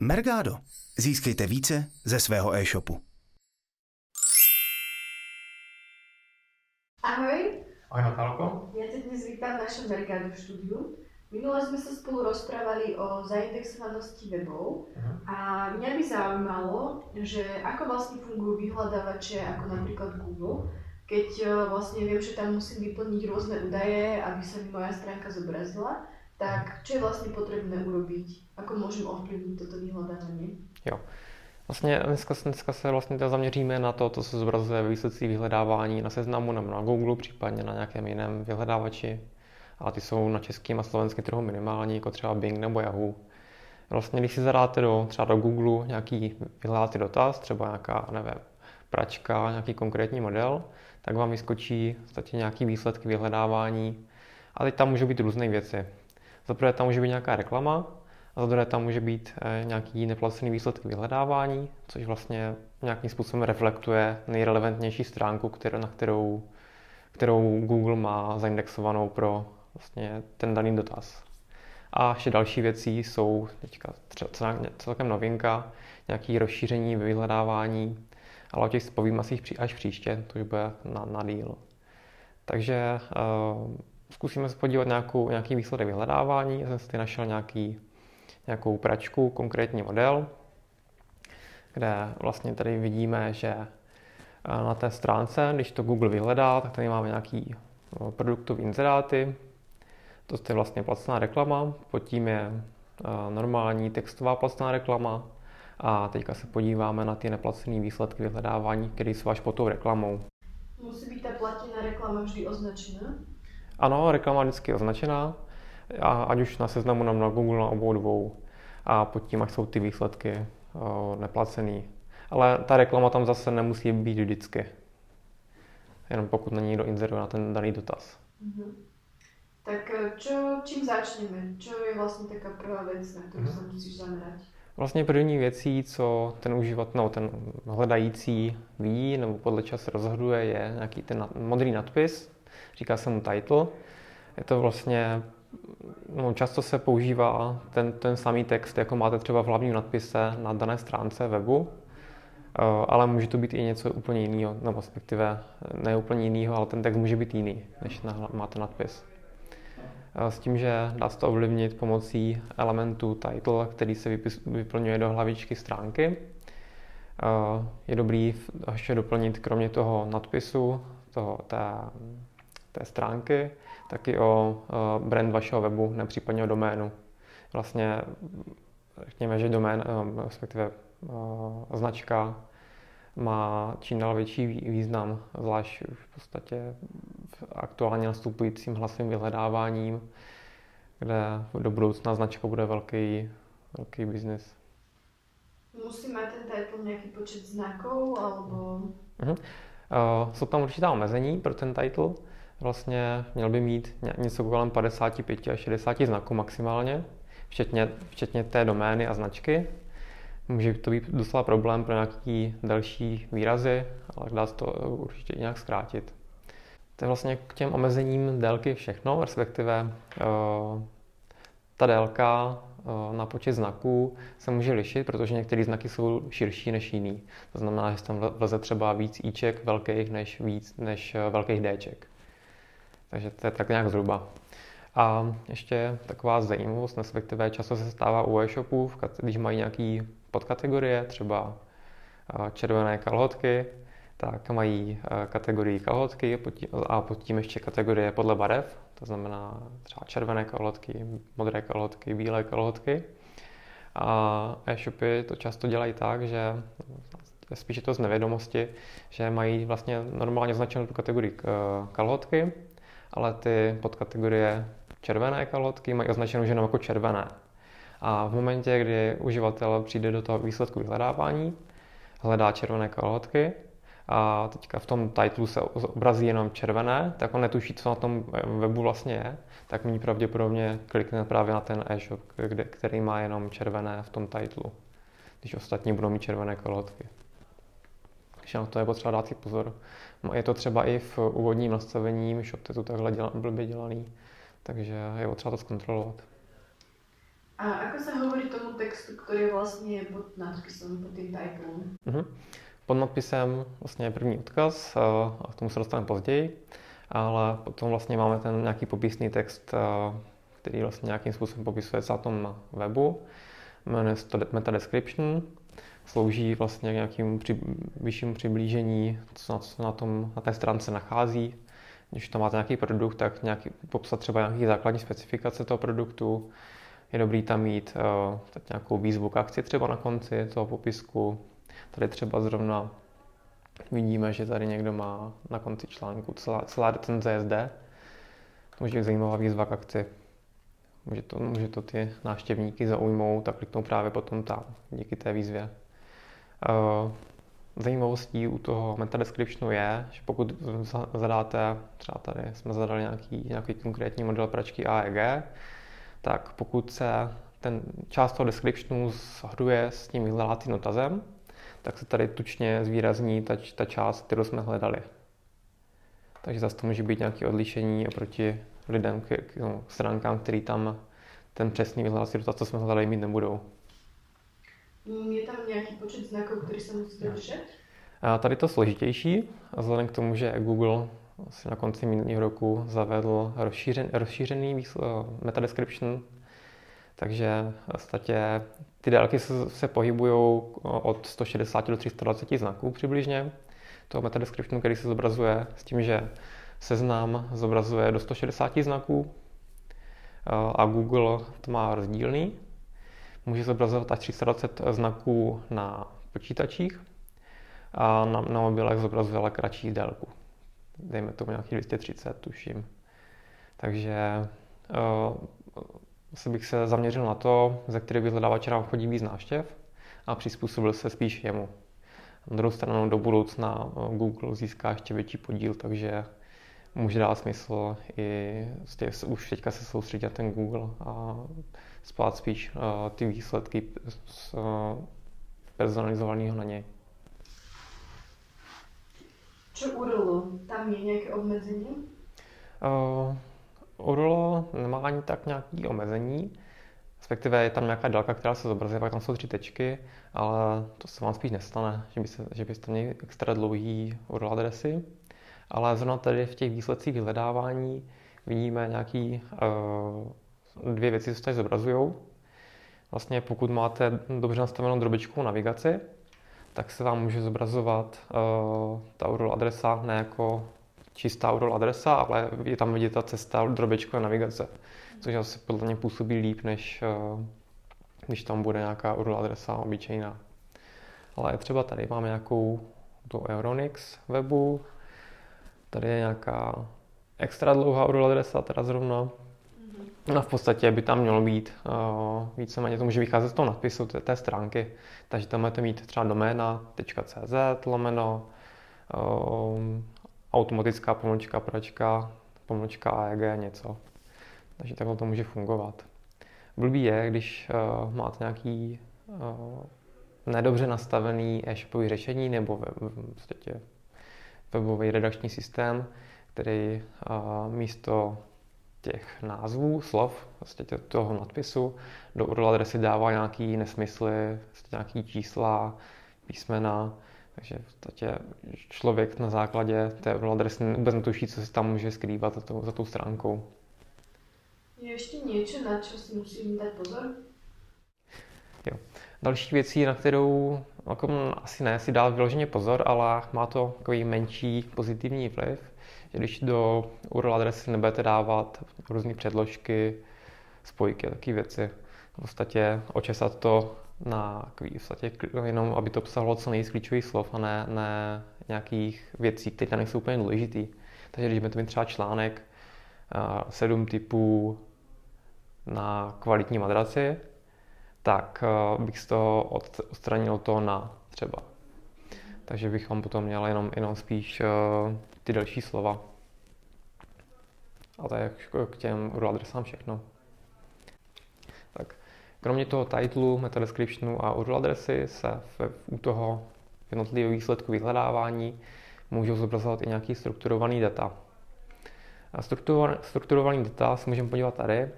Mergado. Získejte více ze svého e-shopu. Ahoj, Ahoj Natálko. ja ťa dnes vítam v našom Mergado štúdiu. Minule sme sa spolu rozprávali o zaindexovanosti webov Mhm. a mňa by zaujímalo, že ako vlastne fungujú vyhľadávače ako napríklad Google, keď e, vlastne viem, že tam musím vyplniť rôzne údaje, aby sa mi moja stránka zobrazila, tak čo je vlastne potrebné urobiť? Ako môžem ovplyvniť toto vyhľadávanie? Jo. Vlastně dneska, dneska se vlastně zaměříme na to, co se zobrazuje ve výsledcích vyhledávání na seznamu nebo na Google, případně na nějakém jiném vyhledávači. A ty jsou na českém a slovenském trhu minimální, jako třeba Bing nebo Yahoo. Vlastně, když si zadáte do, třeba do Google nějaký vyhledáte dotaz, třeba nějaká, nevím, pračka, nějaký konkrétní model, tak vám vyskočí v nějaký výsledky vyhledávání. A teď tam můžou být různé věci. Za prvé tam může být nějaká reklama, a za druhé tam může být eh, nějaký neplacený výsledek vyhledávání, což vlastně nějakým způsobem reflektuje nejrelevantnější stránku, kterou, na kterou, kterou Google má zaindexovanou pro vlastně ten daný dotaz. A ještě další věci jsou teďka celkem novinka, nějaké rozšíření vyhledávání, ale o těch povím asi až příště, to už bude na, na díl. Takže uh, zkusíme se podívat nějakou, nějaký výsledek vyhledávání. Já jsem si našel nějaký nějakou pračku, konkrétní model, kde vlastně tady vidíme, že eh, na té stránce, když to Google vyhledá, tak tady máme nějaký eh, produktový inzeráty. To je vlastně placená reklama, pod tím je eh, normální textová placená reklama a teďka se podíváme na ty neplacené výsledky vyhledávání, které jsou až pod tou reklamou. Musí být ta platená reklama vždy označená? Ano, reklama vždycky označená, a ať už na seznamu nám na Google na obou dvou a pod tím, jak jsou ty výsledky o, neplacený. Ale ta reklama tam zase nemusí být vždycky. Jenom pokud na někdo inzeruje na ten daný dotaz. Mm-hmm. Tak čo, čím začneme? Čo je vlastně taká prvá věc, na kterou mm-hmm. se musíš zamerať? Vlastně první věcí, co ten uživatel, no, ten hledající ví nebo podle času rozhoduje, je nějaký ten modrý nadpis, říká se mu title. Je to vlastně no, často se používá ten, ten samý text, jako máte třeba v hlavním nadpise na dané stránce webu, eh, ale může to být i něco úplně jiného, nebo respektive ne úplně jiného, ale ten text může být jiný, než na, máte nadpis. Eh, s tím, že dá se to ovlivnit pomocí elementu title, který se vypis, vyplňuje do hlavičky stránky. Eh, je dobrý ještě doplnit kromě toho nadpisu, toho, té, té stránky, taky o brand vašeho webu, nepřípadně o doménu. Vlastně řekněme, že domén, respektive značka má čím dál větší význam, zvlášť v podstatě v aktuálně nastupujícím hlasovým vyhledáváním, kde do budoucna značka bude velký, velký biznis. Musí mít ten title nějaký počet znaků, alebo... Uh-huh. Uh, jsou tam určitá omezení pro ten title, vlastně měl by mít něco kolem 55 až 60 znaků maximálně, včetně, včetně té domény a značky. Může to být docela problém pro nějaký další výrazy, ale dá se to určitě nějak zkrátit. To je vlastně k těm omezením délky všechno, respektive uh, ta délka uh, na počet znaků se může lišit, protože některé znaky jsou širší než jiný. To znamená, že tam vleze třeba víc íček velkých než, víc, než velkých Dček. Takže to je tak nějak zhruba. A ještě taková zajímavost, respektive často se stává u e-shopů, když mají nějaký podkategorie, třeba červené kalhotky, tak mají kategorii kalhotky a pod tím ještě kategorie podle barev, to znamená třeba červené kalhotky, modré kalhotky, bílé kalhotky. A e-shopy to často dělají tak, že spíše to z nevědomosti, že mají vlastně normálně označenou tu kategorii kalhotky ale ty podkategorie červené kalhotky mají označenou jenom jako červené. A v momentě, kdy uživatel přijde do toho výsledku vyhledávání, hledá červené kalhotky a teďka v tom titlu se obrazí jenom červené, tak on netuší, co na tom webu vlastně je, tak mi pravděpodobně klikne právě na ten e-shop, který má jenom červené v tom titlu, když ostatní budou mít červené kalhotky. Takže na to je potřeba dát si pozor. No, je to třeba i v úvodním nastavení, shop je to takhle děla, blbě dělaný, takže je potřeba to zkontrolovat. A ako sa hovorí tomu textu, ktorý je vlastne pod nadpisom, pod tým titlem? Mm-hmm. Pod nadpisem vlastně je první odkaz, a k tomu se dostaneme později, ale potom vlastně máme ten nějaký popisný text, který vlastně nějakým způsobem popisuje se na tom webu. Jmenuje se to meta description, slouží vlastně k nějakému při, vyššímu přiblížení, co na, co na, tom, na té stránce nachází. Když tam máte nějaký produkt, tak nějaký, popsat třeba nějaký základní specifikace toho produktu. Je dobrý tam mít uh, nějakou výzvu k akci třeba na konci toho popisku. Tady třeba zrovna vidíme, že tady někdo má na konci článku celá, celá recenze zde. To může být zajímavá výzva k akci. Může to, může to ty návštěvníky zaujmout a kliknou právě potom tam, díky té výzvě. Uh, zajímavostí u toho meta descriptionu je, že pokud zadáte, třeba tady jsme zadali nějaký, nějaký konkrétní model pračky AEG, tak pokud se ten část toho descriptionu shoduje s tím vyhledávacím notazem, tak se tady tučně zvýrazní ta, ta část, kterou jsme hledali. Takže zase to může být nějaké odlišení oproti lidem, k, k, no, stránkám, který tam ten přesný vyhledávací dotaz, co jsme hledali, mít nebudou. Je tam nějaký počet znaků, který se musí držet? A tady to složitější, vzhledem k tomu, že Google asi na konci minulého roku zavedl rozšířen, rozšířený uh, meta description, takže v podstatě ty délky se, se pohybují od 160 do 320 znaků přibližně toho meta descriptionu, který se zobrazuje s tím, že seznam zobrazuje do 160 znaků a Google to má rozdílný. Může zobrazovat až 320 znaků na počítačích a na, na mobilech zobrazuje ale kratší délku. Dejme tomu nějaký 230, tuším. Takže uh, asi bych se zaměřil na to, ze který vyhledávače nám chodí víc návštěv a přizpůsobil se spíš jemu. Na druhou stranu do budoucna Google získá ještě větší podíl, takže může dát smysl i těch, už teďka se soustředit na ten Google a spát spíš uh, ty výsledky z uh, personalizovaného na něj. Co URL? Tam je nějaké omezení? Uh, URL nemá ani tak nějaké omezení, respektive je tam nějaká délka, která se zobrazuje, pak tam jsou tři tečky, ale to se vám spíš nestane, že, by se, že byste měli extra dlouhý URL adresy. Ale zrovna tady v těch výsledcích vyhledávání vidíme nějaký uh, dvě věci, co se tady zobrazují. Vlastně pokud máte dobře nastavenou drobičkovou navigaci, tak se vám může zobrazovat uh, ta URL adresa ne jako čistá URL adresa, ale je tam vidět ta cesta drobičkové navigace, což asi podle mě působí líp, než uh, když tam bude nějaká URL adresa obyčejná. Ale třeba tady máme nějakou do Euronix webu, Tady je nějaká extra dlouhá URL adresa, teda zrovna. No v podstatě by tam mělo být uh, víceméně, to může vycházet z toho nadpisu té, té stránky. Takže tam máte mít třeba doména.cz lomeno uh, automatická pomlčka pračka, pomlčka AEG něco. Takže takhle to může fungovat. Blbý je, když uh, máte nějaký uh, nedobře nastavený e-shopový řešení nebo v, v, v podstatě webový redakční systém, který místo těch názvů, slov, vlastně toho nadpisu, do URL adresy dává nějaký nesmysly, vlastně nějaký čísla, písmena, takže v podstatě člověk na základě té URL adresy vůbec netuší, co se tam může skrývat za tou, za tou stránkou. Je ještě něco, na co si musím dát pozor? Jo. Další věcí, na kterou jako asi ne si dát vyloženě pozor, ale má to takový menší pozitivní vliv, že když do URL adresy nebudete dávat různé předložky, spojky a takové věci, v podstatě očesat to na takový, v podstatě jenom, aby to obsahovalo co nejvíc klíčových slov a ne, ne nějakých věcí, které tam nejsou úplně důležitý. Takže když budete mít třeba článek sedm typů na kvalitní madraci, tak eh, bych z toho odstranil to na třeba. Takže bychom potom měli jenom, jenom spíš uh, ty další slova. A to je k těm URL adresám všechno. Tak, kromě toho titlu, meta descriptionu a URL adresy se v, u toho jednotlivého výsledku vyhledávání můžou zobrazovat i nějaký strukturovaný data. A strukturovaný data se můžeme podívat tady.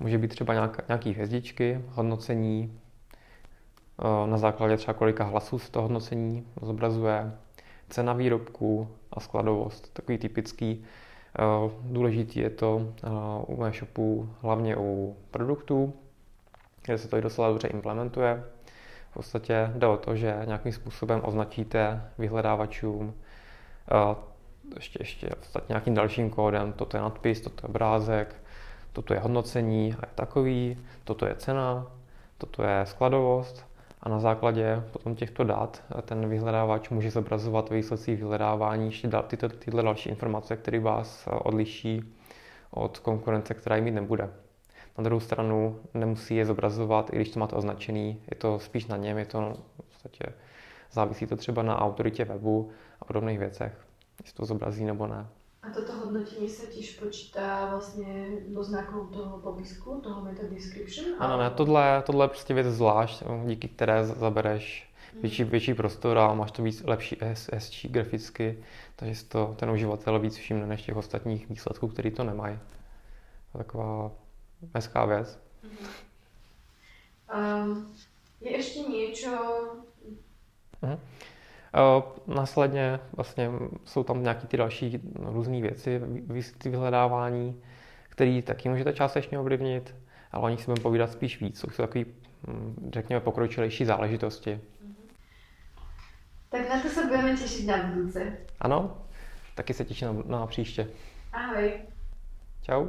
Může být třeba nějaká, nějaký hvězdičky, hodnocení, eh, na základě třeba kolika hlasů se to hodnocení zobrazuje, cena výrobku a skladovost, takový typický. Eh, důležitý je to u e-shopu hlavně u produktů, kde se to i docela dobře implementuje. V podstatě jde o to, že nějakým způsobem označíte vyhledávačům ještě, ještě nějakým dalším kódem, toto je nadpis, toto je obrázek, toto je hodnocení a je takový, toto je cena, toto je skladovost a na základě potom těchto dat ten vyhledávač může zobrazovat výsledcí vyhledávání ještě tyto, tyhle další informace, které vás odliší od konkurence, která jim mít nebude. Na druhou stranu nemusí je zobrazovat, i když to máte označený, je to spíš na něm, je to v podstatě, závisí to třeba na autoritě webu a podobných věcech, jestli to zobrazí nebo ne. A toto hodnotení se tiež počítá vlastně do znaků toho popisku, toho meta description? Ano, ne, tohle, tohle je prostě věc zvlášť, díky které zabereš mhm. větší, větší prostor a máš to víc lepší, hezčí graficky, takže si to ten uživatel víc všimne než těch ostatních výsledků, který to nemají. Taková hezká věc. Um, je ještě něco? Uh-huh. Následně vlastně jsou tam nějaké ty další různé věci, ty vyhledávání, které taky můžete částečně ovlivnit, ale o nich si budeme povídat spíš víc. Jsou to takové, hm, řekněme, pokročilejší záležitosti. Tak na to se budeme těšit na budouce. Ano, taky se těším na, na příště. Ahoj. Čau.